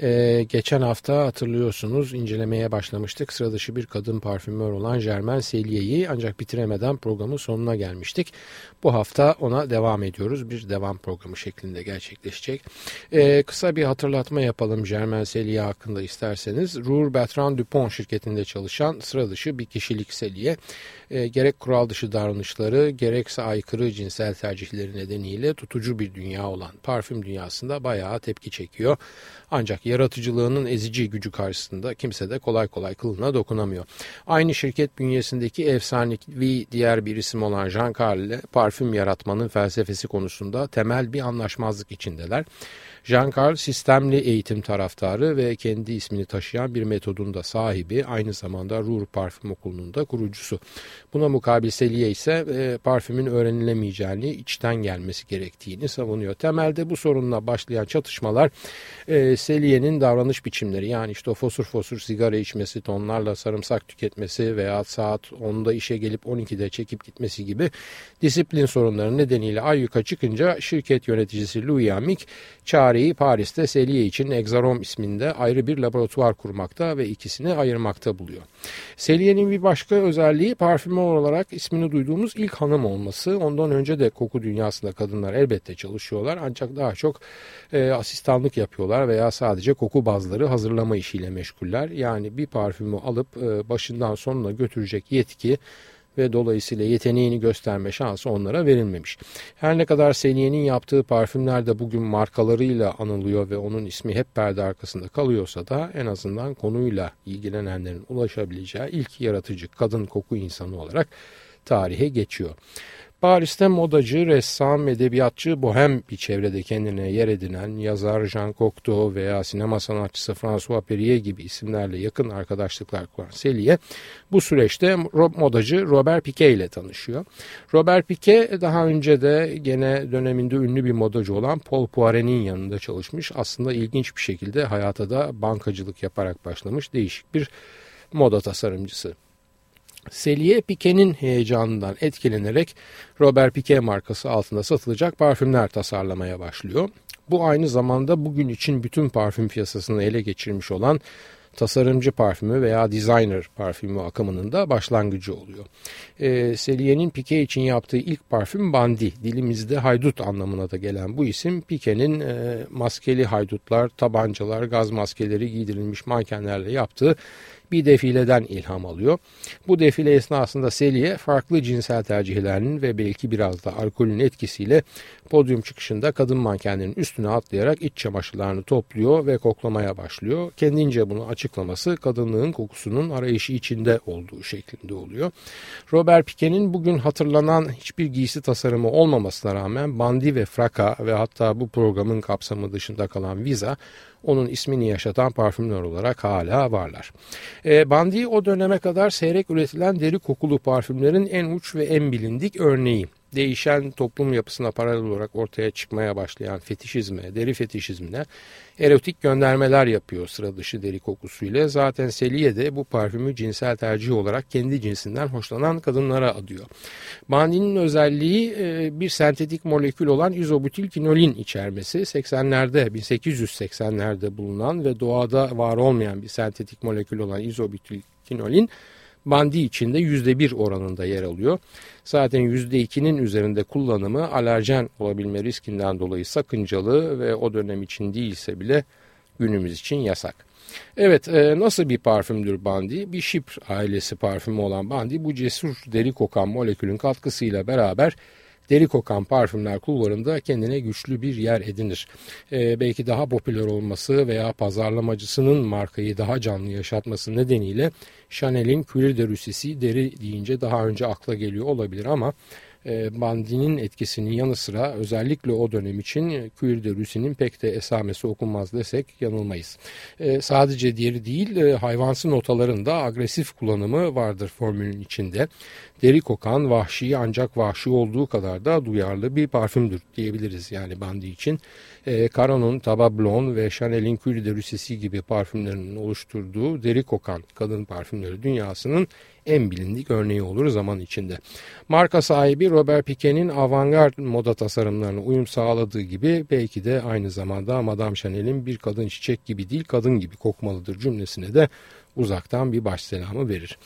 Ee, geçen hafta hatırlıyorsunuz incelemeye başlamıştık. Sıra dışı bir kadın parfümör olan Germain Selye'yi ancak bitiremeden programın sonuna gelmiştik. Bu hafta ona devam ediyoruz. Bir devam programı şeklinde gerçekleşecek. Ee, kısa bir hatırlatma yapalım Germain Selye hakkında isterseniz. Rour Bertrand Dupont şirketinde çalışan sıra dışı bir kişilik Selye. Ee, gerek kural dışı davranışları gerekse aykırı cinsel tercihleri nedeniyle tutucu bir dünya olan parfüm dünyasında bayağı tepki çekiyor. Ancak yaratıcılığının ezici gücü karşısında kimse de kolay kolay kılına dokunamıyor. Aynı şirket bünyesindeki efsanevi diğer bir isim olan Jean Carl ile parfüm yaratmanın felsefesi konusunda temel bir anlaşmazlık içindeler. Jean-Carl sistemli eğitim taraftarı ve kendi ismini taşıyan bir metodun da sahibi aynı zamanda Ruhr Parfüm Okulu'nun da kurucusu. Buna mukabil Selye ise e, parfümün öğrenilemeyeceğini, içten gelmesi gerektiğini savunuyor. Temelde bu sorunla başlayan çatışmalar e, Selye'nin davranış biçimleri yani işte o fosur fosur sigara içmesi, tonlarla sarımsak tüketmesi veya saat 10'da işe gelip 12'de çekip gitmesi gibi disiplin sorunları nedeniyle ayyuka çıkınca şirket yöneticisi Louis Amick çareyi Paris'te Selye için Exarom isminde ayrı bir laboratuvar kurmakta ve ikisini ayırmakta buluyor. Selye'nin bir başka özelliği parfümör olarak ismini duyduğumuz ilk hanım olması. Ondan önce de koku dünyasında kadınlar elbette çalışıyorlar ancak daha çok e, asistanlık yapıyorlar veya sadece koku bazları hazırlama işiyle meşguller. Yani bir parfümü alıp e, başından sonuna götürecek yetki ve dolayısıyla yeteneğini gösterme şansı onlara verilmemiş. Her ne kadar Seniye'nin yaptığı parfümler de bugün markalarıyla anılıyor ve onun ismi hep perde arkasında kalıyorsa da en azından konuyla ilgilenenlerin ulaşabileceği ilk yaratıcı kadın koku insanı olarak tarihe geçiyor. Paris'te modacı, ressam, edebiyatçı, bohem bir çevrede kendine yer edinen yazar Jean Cocteau veya sinema sanatçısı François Perrier gibi isimlerle yakın arkadaşlıklar kuran Selye bu süreçte modacı Robert Piquet ile tanışıyor. Robert Piquet daha önce de gene döneminde ünlü bir modacı olan Paul Poiret'in yanında çalışmış. Aslında ilginç bir şekilde hayata da bankacılık yaparak başlamış değişik bir moda tasarımcısı. Selye Piquet'in heyecanından etkilenerek Robert Piquet markası altında satılacak parfümler tasarlamaya başlıyor. Bu aynı zamanda bugün için bütün parfüm piyasasını ele geçirmiş olan tasarımcı parfümü veya designer parfümü akımının da başlangıcı oluyor. E, Selye'nin Piquet için yaptığı ilk parfüm Bandi. Dilimizde haydut anlamına da gelen bu isim Piquet'in e, maskeli haydutlar, tabancalar, gaz maskeleri giydirilmiş mankenlerle yaptığı bir defileden ilham alıyor. Bu defile esnasında Selye farklı cinsel tercihlerinin ve belki biraz da alkolün etkisiyle podyum çıkışında kadın mankenlerin üstüne atlayarak iç çamaşırlarını topluyor ve koklamaya başlıyor. Kendince bunu açıklaması kadınlığın kokusunun arayışı içinde olduğu şeklinde oluyor. Robert Piquet'in bugün hatırlanan hiçbir giysi tasarımı olmamasına rağmen bandi ve fraka ve hatta bu programın kapsamı dışında kalan viza onun ismini yaşatan parfümler olarak hala varlar. E, Bandi o döneme kadar seyrek üretilen deri kokulu parfümlerin en uç ve en bilindik örneği değişen toplum yapısına paralel olarak ortaya çıkmaya başlayan fetişizme, deri fetişizmine erotik göndermeler yapıyor sıra dışı deri kokusuyla. Zaten Seliye de bu parfümü cinsel tercih olarak kendi cinsinden hoşlanan kadınlara adıyor. Bandinin özelliği e, bir sentetik molekül olan izobutilkinolin içermesi. 80'lerde 1880'lerde bulunan ve doğada var olmayan bir sentetik molekül olan izobutilkinolin bandi içinde %1 oranında yer alıyor. Zaten %2'nin üzerinde kullanımı alerjen olabilme riskinden dolayı sakıncalı ve o dönem için değilse bile günümüz için yasak. Evet e, nasıl bir parfümdür Bandi? Bir Şipr ailesi parfümü olan Bandi bu cesur deri kokan molekülün katkısıyla beraber deri kokan parfümler kulvarında kendine güçlü bir yer edinir. Ee, belki daha popüler olması veya pazarlamacısının markayı daha canlı yaşatması nedeniyle Chanel'in Cuir de Russy'si deri deyince daha önce akla geliyor olabilir ama e, Bandinin etkisinin yanı sıra özellikle o dönem için Cuir de Russy'nin pek de esamesi okunmaz desek yanılmayız. E, sadece diğeri değil e, hayvansı notalarında agresif kullanımı vardır formülün içinde. Deri kokan vahşi ancak vahşi olduğu kadar da duyarlı bir parfümdür diyebiliriz yani Bandi için. E, Caron'un Tabablon ve Chanel'in Cuir de Russy'si gibi parfümlerinin oluşturduğu deri kokan kadın parfümleri dünyasının en bilindik örneği olur zaman içinde. Marka sahibi Robert Piquet'in avantgard moda tasarımlarına uyum sağladığı gibi belki de aynı zamanda Madame Chanel'in bir kadın çiçek gibi değil kadın gibi kokmalıdır cümlesine de uzaktan bir başselamı verir.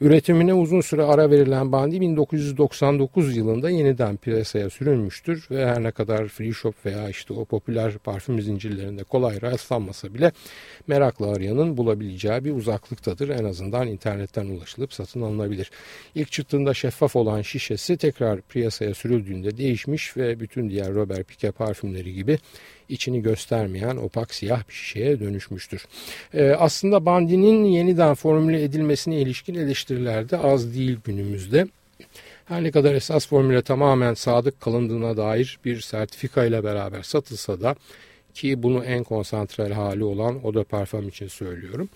Üretimine uzun süre ara verilen Bandi 1999 yılında yeniden piyasaya sürülmüştür ve her ne kadar free shop veya işte o popüler parfüm zincirlerinde kolay rastlanmasa bile meraklı arayanın bulabileceği bir uzaklıktadır. En azından internetten ulaşılıp satın alınabilir. İlk çıktığında şeffaf olan şişesi tekrar piyasaya sürüldüğünde değişmiş ve bütün diğer Robert Piquet parfümleri gibi içini göstermeyen opak siyah bir şişeye dönüşmüştür. Ee, aslında Bandi'nin yeniden formüle edilmesine ilişkin eleştiriler de az değil günümüzde. Her ne kadar esas formüle tamamen sadık kalındığına dair bir sertifika ile beraber satılsa da ki bunu en konsantrel hali olan de Parfum için söylüyorum.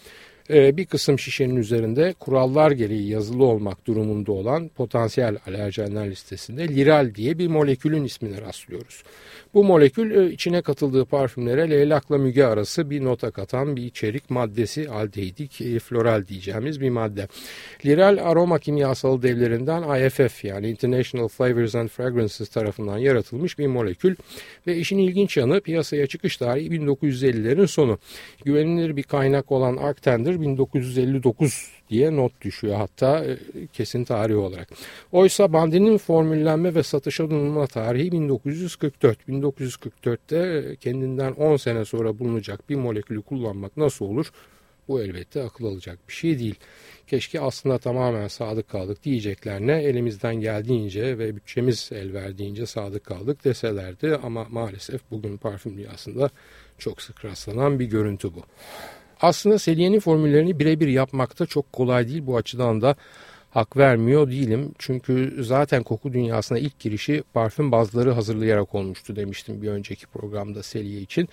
Ee, bir kısım şişenin üzerinde kurallar gereği yazılı olmak durumunda olan potansiyel alerjenler listesinde liral diye bir molekülün ismini rastlıyoruz. Bu molekül e, içine katıldığı parfümlere leylakla müge arası bir nota katan bir içerik maddesi aldehidi e, floral diyeceğimiz bir madde. Liral aroma kimyasal devlerinden IFF yani International Flavors and Fragrances tarafından yaratılmış bir molekül ve işin ilginç yanı piyasaya çıkış tarihi 1950'lerin sonu. Güvenilir bir kaynak olan Arctender 1959 diye not düşüyor hatta e, kesin tarih olarak. Oysa bandinin formüllenme ve satışa sunulma tarihi 1944. 1944'te kendinden 10 sene sonra bulunacak bir molekülü kullanmak nasıl olur? Bu elbette akıl alacak bir şey değil. Keşke aslında tamamen sadık kaldık diyeceklerine elimizden geldiğince ve bütçemiz el verdiğince sadık kaldık deselerdi ama maalesef bugün parfüm dünyasında çok sık rastlanan bir görüntü bu. Aslında Selye'nin formüllerini birebir yapmakta çok kolay değil bu açıdan da hak vermiyor değilim. Çünkü zaten koku dünyasına ilk girişi parfüm bazları hazırlayarak olmuştu demiştim bir önceki programda Selye için.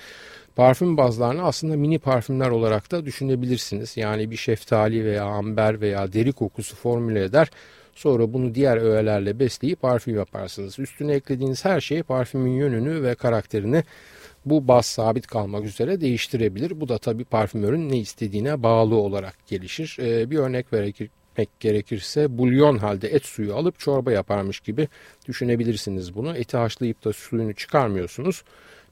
Parfüm bazlarını aslında mini parfümler olarak da düşünebilirsiniz. Yani bir şeftali veya amber veya deri kokusu formüle eder. Sonra bunu diğer öğelerle besleyip parfüm yaparsınız. Üstüne eklediğiniz her şey parfümün yönünü ve karakterini bu baz sabit kalmak üzere değiştirebilir. Bu da tabii parfümörün ne istediğine bağlı olarak gelişir. Ee, bir örnek vermek gerekirse bulyon halde et suyu alıp çorba yaparmış gibi düşünebilirsiniz bunu. Eti haşlayıp da suyunu çıkarmıyorsunuz.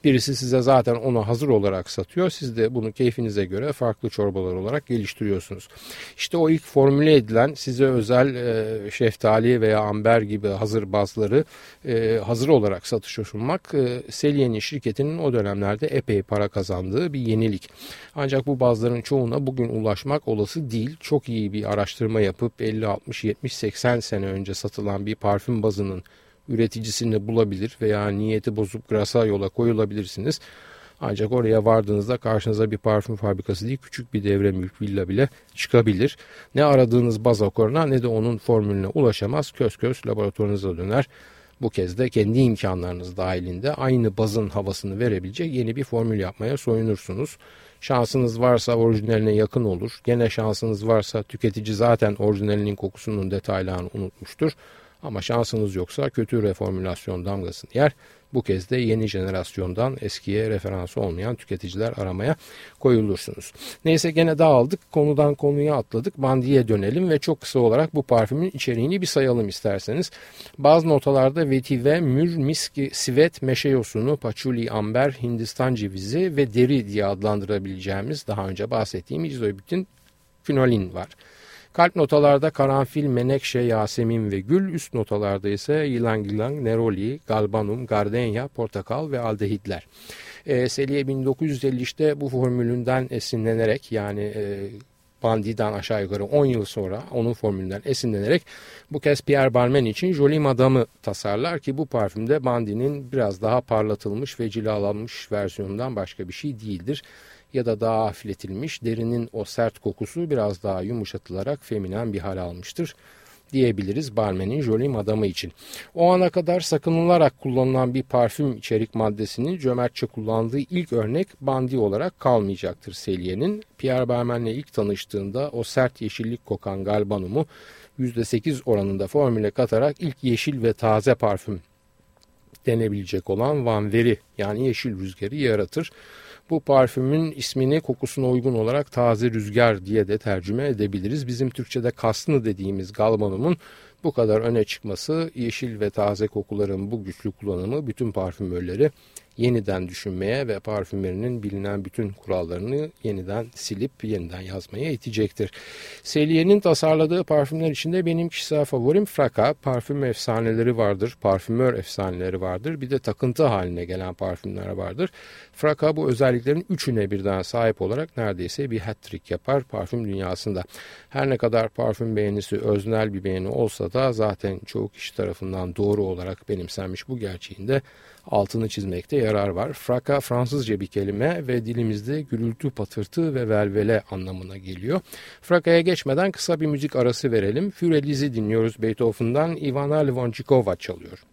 Birisi size zaten onu hazır olarak satıyor. Siz de bunu keyfinize göre farklı çorbalar olarak geliştiriyorsunuz. İşte o ilk formüle edilen size özel e, şeftali veya amber gibi hazır bazları e, hazır olarak satışa sunmak e, Selye'nin şirketinin o dönemlerde epey para kazandığı bir yenilik. Ancak bu bazların çoğuna bugün ulaşmak olası değil. Çok iyi bir araştırma yapıp 50, 60, 70, 80 sene önce satılan bir parfüm bazının üreticisini bulabilir veya niyeti bozup grasa yola koyulabilirsiniz. Ancak oraya vardığınızda karşınıza bir parfüm fabrikası değil küçük bir devre mülk villa bile çıkabilir. Ne aradığınız baz okoruna ne de onun formülüne ulaşamaz. Köz köz laboratuvarınıza döner. Bu kez de kendi imkanlarınız dahilinde aynı bazın havasını verebilecek yeni bir formül yapmaya soyunursunuz. Şansınız varsa orijinaline yakın olur. Gene şansınız varsa tüketici zaten orijinalinin kokusunun detaylarını unutmuştur. Ama şansınız yoksa kötü reformülasyon damgasını yer. Bu kez de yeni jenerasyondan eskiye referansı olmayan tüketiciler aramaya koyulursunuz. Neyse gene dağıldık. Konudan konuya atladık. Bandiye dönelim ve çok kısa olarak bu parfümün içeriğini bir sayalım isterseniz. Bazı notalarda vetiver, mür, miski, sivet, meşe yosunu, paçuli, amber, hindistan cevizi ve deri diye adlandırabileceğimiz daha önce bahsettiğim izobutin finolin var. Kalp notalarda karanfil, menekşe, yasemin ve gül, üst notalarda ise yılan yılan, neroli, galbanum, gardenya, portakal ve aldehitler. E, Seliye 1953'te bu formülünden esinlenerek yani e, Bandi'den aşağı yukarı 10 yıl sonra onun formülünden esinlenerek bu kez Pierre Balmain için Jolie Madame'ı tasarlar ki bu parfümde Bandi'nin biraz daha parlatılmış ve cilalanmış versiyonundan başka bir şey değildir ya da daha hafifletilmiş derinin o sert kokusu biraz daha yumuşatılarak feminen bir hal almıştır. diyebiliriz barmenin Jolie Madamı için. O ana kadar sakınılarak kullanılan bir parfüm içerik maddesinin cömertçe kullandığı ilk örnek Bandi olarak kalmayacaktır Selye'nin. Pierre Barmen'le ilk tanıştığında o sert yeşillik kokan galbanumu %8 oranında formüle katarak ilk yeşil ve taze parfüm denebilecek olan Van Veri yani yeşil rüzgarı yaratır. Bu parfümün ismini kokusuna uygun olarak taze rüzgar diye de tercüme edebiliriz. Bizim Türkçe'de kasnı dediğimiz galvanumun bu kadar öne çıkması yeşil ve taze kokuların bu güçlü kullanımı bütün parfümörleri yeniden düşünmeye ve parfümerinin bilinen bütün kurallarını yeniden silip yeniden yazmaya itecektir. Selye'nin tasarladığı parfümler içinde benim kişisel favorim Fraka. Parfüm efsaneleri vardır, parfümör efsaneleri vardır. Bir de takıntı haline gelen parfümler vardır. Fraka bu özelliklerin üçüne birden sahip olarak neredeyse bir hat-trick yapar parfüm dünyasında. Her ne kadar parfüm beğenisi öznel bir beğeni olsa da zaten çoğu kişi tarafından doğru olarak benimsenmiş bu gerçeğinde altını çizmekte yarar var. Fraka Fransızca bir kelime ve dilimizde gürültü, patırtı ve velvele anlamına geliyor. Fraka'ya geçmeden kısa bir müzik arası verelim. Füreliz'i dinliyoruz Beethoven'dan Ivana Levonchikova çalıyor.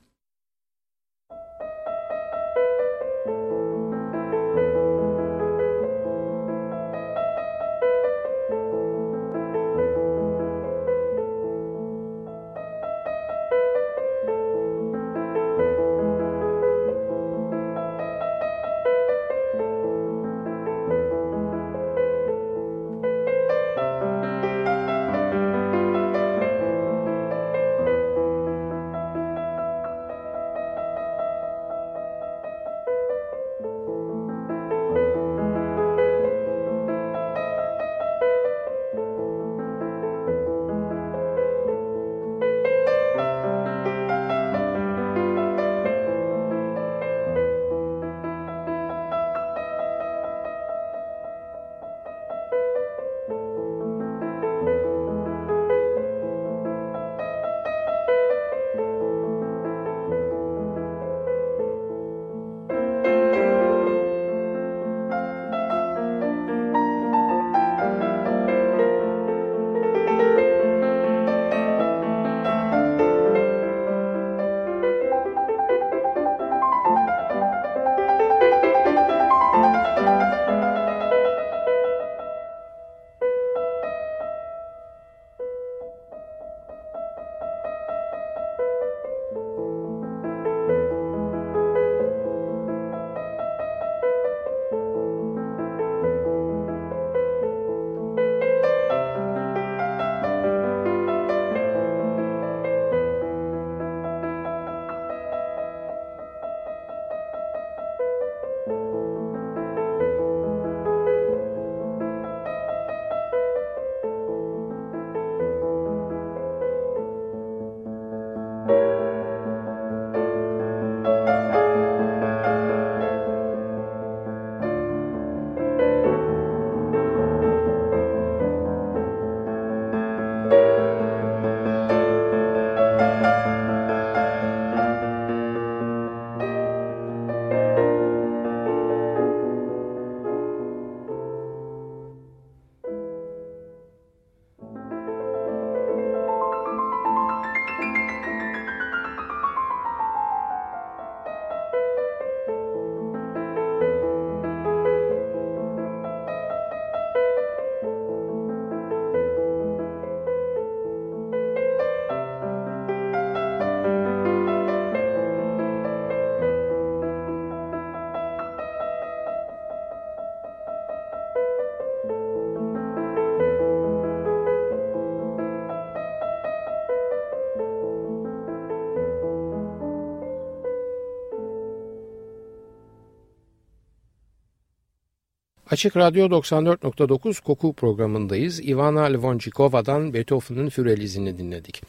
Açık Radyo 94.9 Koku programındayız. Ivana Levonchikova'dan Beethoven'ın Fürelizini dinledik.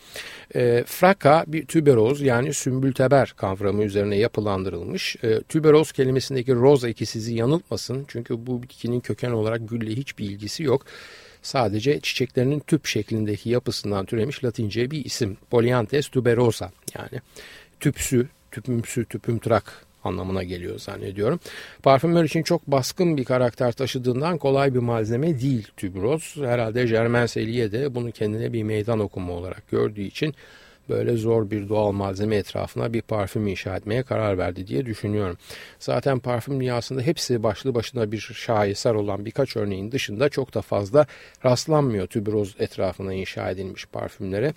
E, fraka bir tüberoz yani sümbülteber kavramı üzerine yapılandırılmış. E, tüberoz kelimesindeki roz eki sizi yanıltmasın. Çünkü bu bitkinin köken olarak gülle hiçbir ilgisi yok. Sadece çiçeklerinin tüp şeklindeki yapısından türemiş latince bir isim. Polyantes tuberosa yani tüpsü, tüpümsü, tüpümtrak anlamına geliyor zannediyorum. Parfümör için çok baskın bir karakter taşıdığından kolay bir malzeme değil tübroz. Herhalde Germain Selye de bunu kendine bir meydan okuma olarak gördüğü için böyle zor bir doğal malzeme etrafına bir parfüm inşa etmeye karar verdi diye düşünüyorum. Zaten parfüm dünyasında hepsi başlı başına bir şaheser olan birkaç örneğin dışında çok da fazla rastlanmıyor tüberoz etrafına inşa edilmiş parfümlere.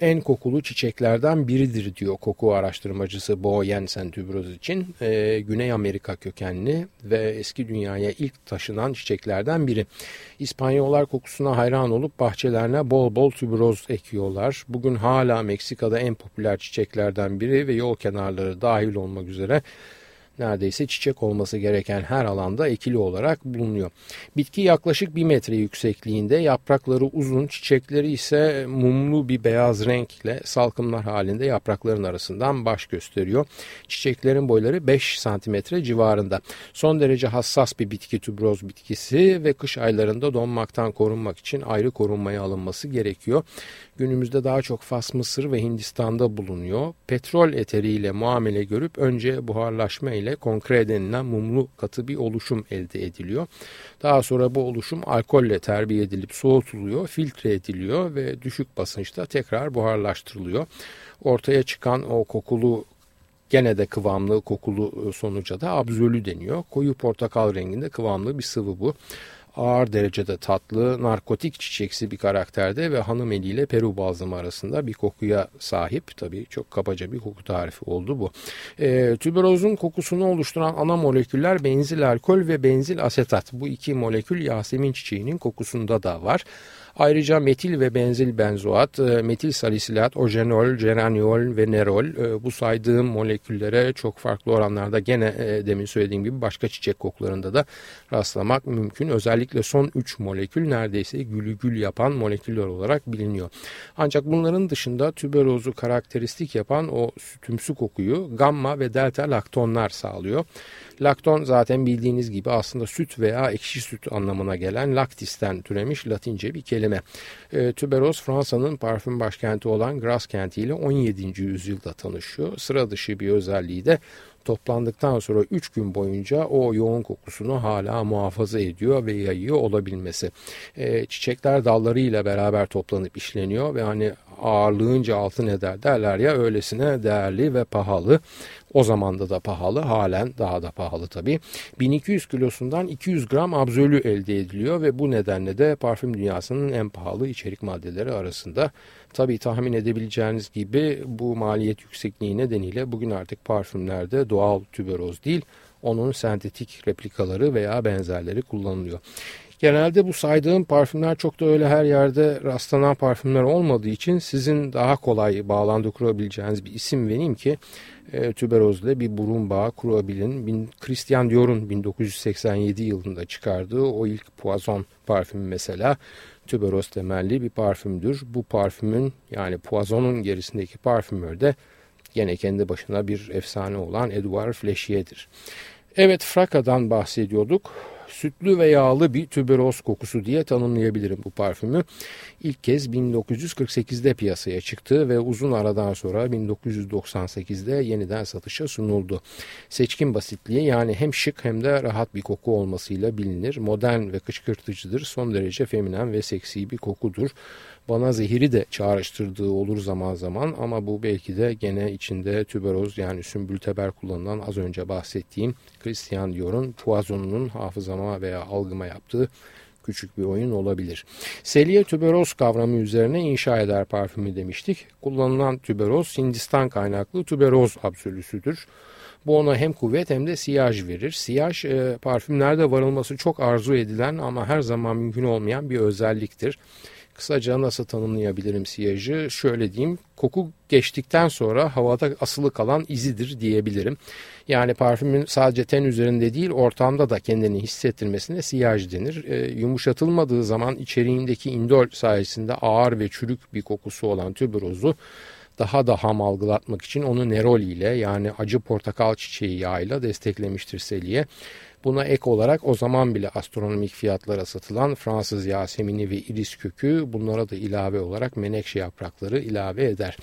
En kokulu çiçeklerden biridir diyor koku araştırmacısı Bo Jensen tüberoz için. Ee, Güney Amerika kökenli ve eski dünyaya ilk taşınan çiçeklerden biri. İspanyollar kokusuna hayran olup bahçelerine bol bol tüberoz ekiyorlar. Bugün hala Meksika Meksika'da en popüler çiçeklerden biri ve yol kenarları dahil olmak üzere neredeyse çiçek olması gereken her alanda ekili olarak bulunuyor. Bitki yaklaşık bir metre yüksekliğinde, yaprakları uzun, çiçekleri ise mumlu bir beyaz renkle salkımlar halinde yaprakların arasından baş gösteriyor. Çiçeklerin boyları 5 santimetre civarında. Son derece hassas bir bitki tübroz bitkisi ve kış aylarında donmaktan korunmak için ayrı korunmaya alınması gerekiyor. Günümüzde daha çok Fas, Mısır ve Hindistan'da bulunuyor. Petrol eteriyle muamele görüp önce buharlaşma ile konkre denilen mumlu katı bir oluşum elde ediliyor. Daha sonra bu oluşum alkolle terbiye edilip soğutuluyor, filtre ediliyor ve düşük basınçta tekrar buharlaştırılıyor. Ortaya çıkan o kokulu gene de kıvamlı kokulu sonuca da abzölü deniyor. Koyu portakal renginde kıvamlı bir sıvı bu ağır derecede tatlı, narkotik çiçeksi bir karakterde ve hanım eliyle Peru balzamı arasında bir kokuya sahip. Tabii çok kabaca bir koku tarifi oldu bu. E, tüberozun kokusunu oluşturan ana moleküller benzil alkol ve benzil asetat. Bu iki molekül Yasemin çiçeğinin kokusunda da var. Ayrıca metil ve benzil benzoat, e, metil salisilat, ojenol, geraniol ve nerol e, bu saydığım moleküllere çok farklı oranlarda gene e, demin söylediğim gibi başka çiçek kokularında da rastlamak mümkün. Özellikle son 3 molekül neredeyse gülü gül yapan moleküller olarak biliniyor. Ancak bunların dışında tüberozu karakteristik yapan o sütümsü kokuyu gamma ve delta laktonlar sağlıyor. Lakton zaten bildiğiniz gibi aslında süt veya ekşi süt anlamına gelen laktisten türemiş latince bir kelime. E, tüberoz Fransa'nın parfüm başkenti olan Grasse kentiyle 17. yüzyılda tanışıyor. Sıra dışı bir özelliği de toplandıktan sonra 3 gün boyunca o yoğun kokusunu hala muhafaza ediyor ve yayıyor olabilmesi. E, çiçekler dallarıyla beraber toplanıp işleniyor ve hani ağırlığınca altın eder derler ya öylesine değerli ve pahalı. O zamanda da pahalı halen daha da pahalı tabii. 1200 kilosundan 200 gram abzölü elde ediliyor ve bu nedenle de parfüm dünyasının en pahalı içerik maddeleri arasında. Tabii tahmin edebileceğiniz gibi bu maliyet yüksekliği nedeniyle bugün artık parfümlerde doğal tüberoz değil onun sentetik replikaları veya benzerleri kullanılıyor. Genelde bu saydığım parfümler çok da öyle her yerde rastlanan parfümler olmadığı için sizin daha kolay bağlantı kurabileceğiniz bir isim vereyim ki e, tüberozla bir burun bağı kurabilin. Bin, Christian Dior'un 1987 yılında çıkardığı o ilk Poison parfümü mesela tüberoz temelli bir parfümdür. Bu parfümün yani Poison'un gerisindeki parfümör de gene kendi başına bir efsane olan Edouard Flechiet'dir. Evet Fraka'dan bahsediyorduk sütlü ve yağlı bir tüberoz kokusu diye tanımlayabilirim bu parfümü. İlk kez 1948'de piyasaya çıktı ve uzun aradan sonra 1998'de yeniden satışa sunuldu. Seçkin basitliği yani hem şık hem de rahat bir koku olmasıyla bilinir. Modern ve kışkırtıcıdır. Son derece feminen ve seksi bir kokudur bana zehiri de çağrıştırdığı olur zaman zaman ama bu belki de gene içinde tüberoz yani sümbülteber kullanılan az önce bahsettiğim Christian Dior'un Poison'un hafızama veya algıma yaptığı küçük bir oyun olabilir. Selye tüberoz kavramı üzerine inşa eder parfümü demiştik. Kullanılan tüberoz Hindistan kaynaklı tüberoz absolüsüdür. Bu ona hem kuvvet hem de siyaj verir. Siyaj e, parfümlerde varılması çok arzu edilen ama her zaman mümkün olmayan bir özelliktir. Kısaca nasıl tanımlayabilirim siyajı? Şöyle diyeyim, koku geçtikten sonra havada asılı kalan izidir diyebilirim. Yani parfümün sadece ten üzerinde değil ortamda da kendini hissettirmesine siyaj denir. E, yumuşatılmadığı zaman içeriğindeki indol sayesinde ağır ve çürük bir kokusu olan tüberozu daha da ham algılatmak için onu neroli ile yani acı portakal çiçeği yağıyla desteklemiştir Selye. Buna ek olarak o zaman bile astronomik fiyatlara satılan Fransız yasemini ve iris kökü bunlara da ilave olarak menekşe yaprakları ilave eder.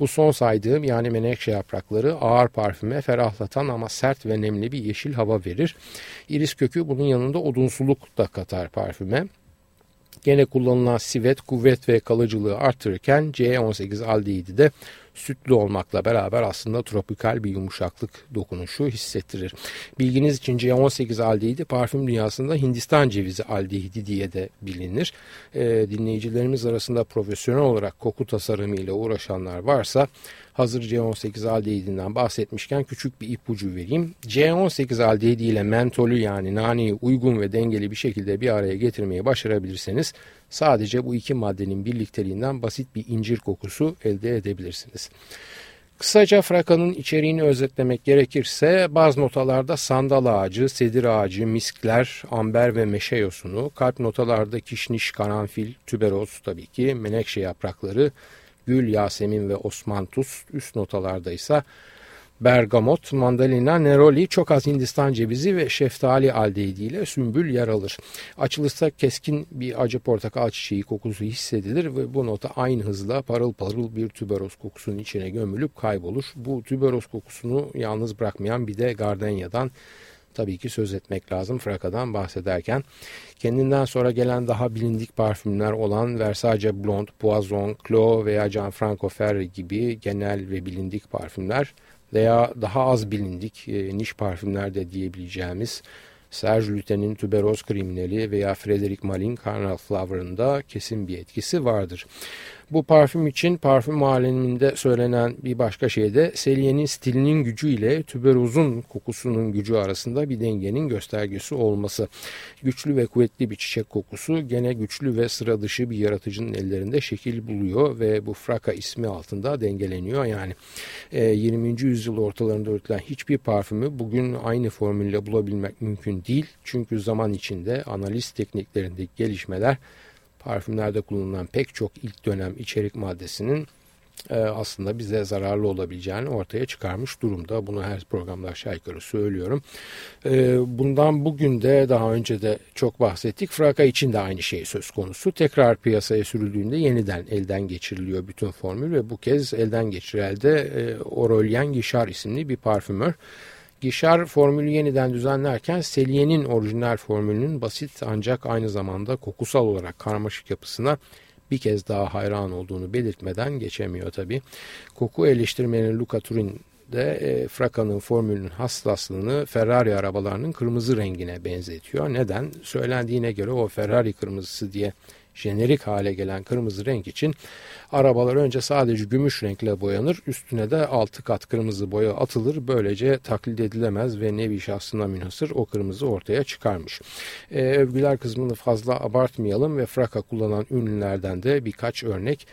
Bu son saydığım yani menekşe yaprakları ağır parfüme ferahlatan ama sert ve nemli bir yeşil hava verir. İris kökü bunun yanında odunsuluk da katar parfüme. Gene kullanılan sivet, kuvvet ve kalıcılığı artırırken C18 aldehidi de sütlü olmakla beraber aslında tropikal bir yumuşaklık dokunuşu hissettirir. Bilginiz için C18 aldehidi parfüm dünyasında Hindistan cevizi aldehidi diye de bilinir. E, dinleyicilerimiz arasında profesyonel olarak koku tasarımı ile uğraşanlar varsa hazır C18 aldehidinden bahsetmişken küçük bir ipucu vereyim. C18 aldehidi ile mentolü yani naneyi uygun ve dengeli bir şekilde bir araya getirmeyi başarabilirseniz sadece bu iki maddenin birlikteliğinden basit bir incir kokusu elde edebilirsiniz. Kısaca frakanın içeriğini özetlemek gerekirse bazı notalarda sandal ağacı, sedir ağacı, miskler, amber ve meşe yosunu, kalp notalarda kişniş, karanfil, tüberoz tabii ki, menekşe yaprakları, gül, yasemin ve osmantus, üst notalarda ise bergamot, mandalina, neroli, çok az Hindistan cevizi ve şeftali aldehidi sümbül yer alır. Açılışta keskin bir acı portakal çiçeği kokusu hissedilir ve bu nota aynı hızla parıl parıl bir tüberoz kokusunun içine gömülüp kaybolur. Bu tüberoz kokusunu yalnız bırakmayan bir de gardenyadan tabii ki söz etmek lazım Fraka'dan bahsederken. Kendinden sonra gelen daha bilindik parfümler olan Versace Blonde, Poison, Clos veya Gianfranco Ferri gibi genel ve bilindik parfümler veya daha az bilindik e, niş parfümler de diyebileceğimiz Serge Lutein'in Tuberoz Kriminali veya Frederic Malin Carnal Flower'ın da kesin bir etkisi vardır. Bu parfüm için parfüm aleminde söylenen bir başka şey de Selye'nin stilinin gücüyle tüberozun kokusunun gücü arasında bir dengenin göstergesi olması. Güçlü ve kuvvetli bir çiçek kokusu gene güçlü ve sıra dışı bir yaratıcının ellerinde şekil buluyor ve bu fraka ismi altında dengeleniyor. Yani 20. E, yüzyıl ortalarında üretilen hiçbir parfümü bugün aynı formülle bulabilmek mümkün değil. Çünkü zaman içinde analiz tekniklerindeki gelişmeler parfümlerde kullanılan pek çok ilk dönem içerik maddesinin e, aslında bize zararlı olabileceğini ortaya çıkarmış durumda. Bunu her programda aşağı yukarı söylüyorum. E, bundan bugün de daha önce de çok bahsettik. Fraka için de aynı şey söz konusu. Tekrar piyasaya sürüldüğünde yeniden elden geçiriliyor bütün formül ve bu kez elden geçirelde e, Aurelien Guichard isimli bir parfümör. Gişar formülü yeniden düzenlerken Selye'nin orijinal formülünün basit ancak aynı zamanda kokusal olarak karmaşık yapısına bir kez daha hayran olduğunu belirtmeden geçemiyor tabi. Koku eleştirmeni Luca Turin de e, Fraka'nın formülünün hassaslığını Ferrari arabalarının kırmızı rengine benzetiyor. Neden? Söylendiğine göre o Ferrari kırmızısı diye jenerik hale gelen kırmızı renk için arabalar önce sadece gümüş renkle boyanır. Üstüne de altı kat kırmızı boya atılır. Böylece taklit edilemez ve nevi şahsına münhasır o kırmızı ortaya çıkarmış. E, övgüler kısmını fazla abartmayalım ve fraka kullanan ünlülerden de birkaç örnek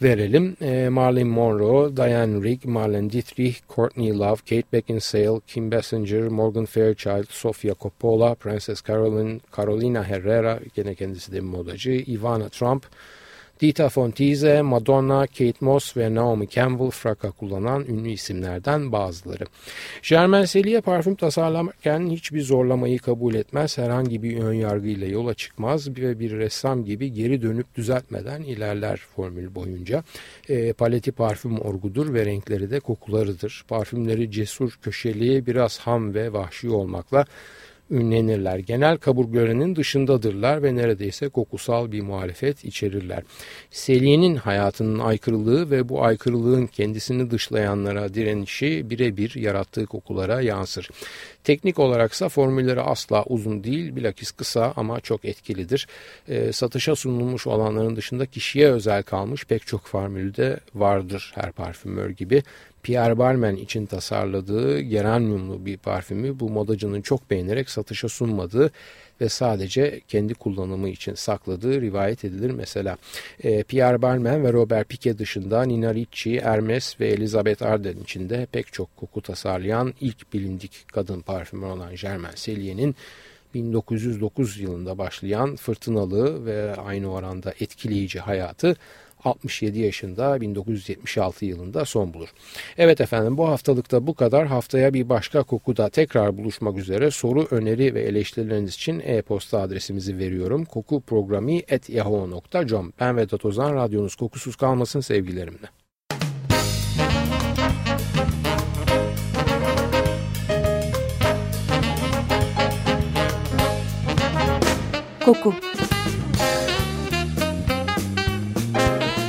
verelim. E, Marilyn Monroe, Diane Rigg, Marlene Dietrich, Courtney Love, Kate Beckinsale, Kim Basinger, Morgan Fairchild, Sofia Coppola, Princess Caroline, Carolina Herrera, gene kendisi de modacı, Ivana Trump, Dita Fontize, Madonna, Kate Moss ve Naomi Campbell fraka kullanan ünlü isimlerden bazıları. Germain Selye parfüm tasarlarken hiçbir zorlamayı kabul etmez, herhangi bir ön yargıyla yola çıkmaz ve bir ressam gibi geri dönüp düzeltmeden ilerler formül boyunca. E, paleti parfüm orgudur ve renkleri de kokularıdır. Parfümleri cesur, köşeli, biraz ham ve vahşi olmakla ünlenirler. Genel kaburgalarının dışındadırlar ve neredeyse kokusal bir muhalefet içerirler. Selye'nin hayatının aykırılığı ve bu aykırılığın kendisini dışlayanlara direnişi birebir yarattığı kokulara yansır. Teknik olaraksa formülleri asla uzun değil, bilakis kısa ama çok etkilidir. E, satışa sunulmuş olanların dışında kişiye özel kalmış pek çok formülde vardır her parfümör gibi. Pierre Balmain için tasarladığı geranyumlu bir parfümü bu modacının çok beğenerek satışa sunmadığı ve sadece kendi kullanımı için sakladığı rivayet edilir. Mesela e, Pierre Balmain ve Robert Piquet dışında Nina Ricci, Hermes ve Elizabeth Arden içinde pek çok koku tasarlayan ilk bilindik kadın parfümü olan Germain Cellier'in 1909 yılında başlayan fırtınalı ve aynı oranda etkileyici hayatı 67 yaşında 1976 yılında son bulur. Evet efendim bu haftalıkta bu kadar. Haftaya bir başka kokuda tekrar buluşmak üzere. Soru, öneri ve eleştirileriniz için e-posta adresimizi veriyorum. kokuprogrami.yahoo.com Ben Vedat Ozan. Radyonuz kokusuz kalmasın sevgilerimle. Koku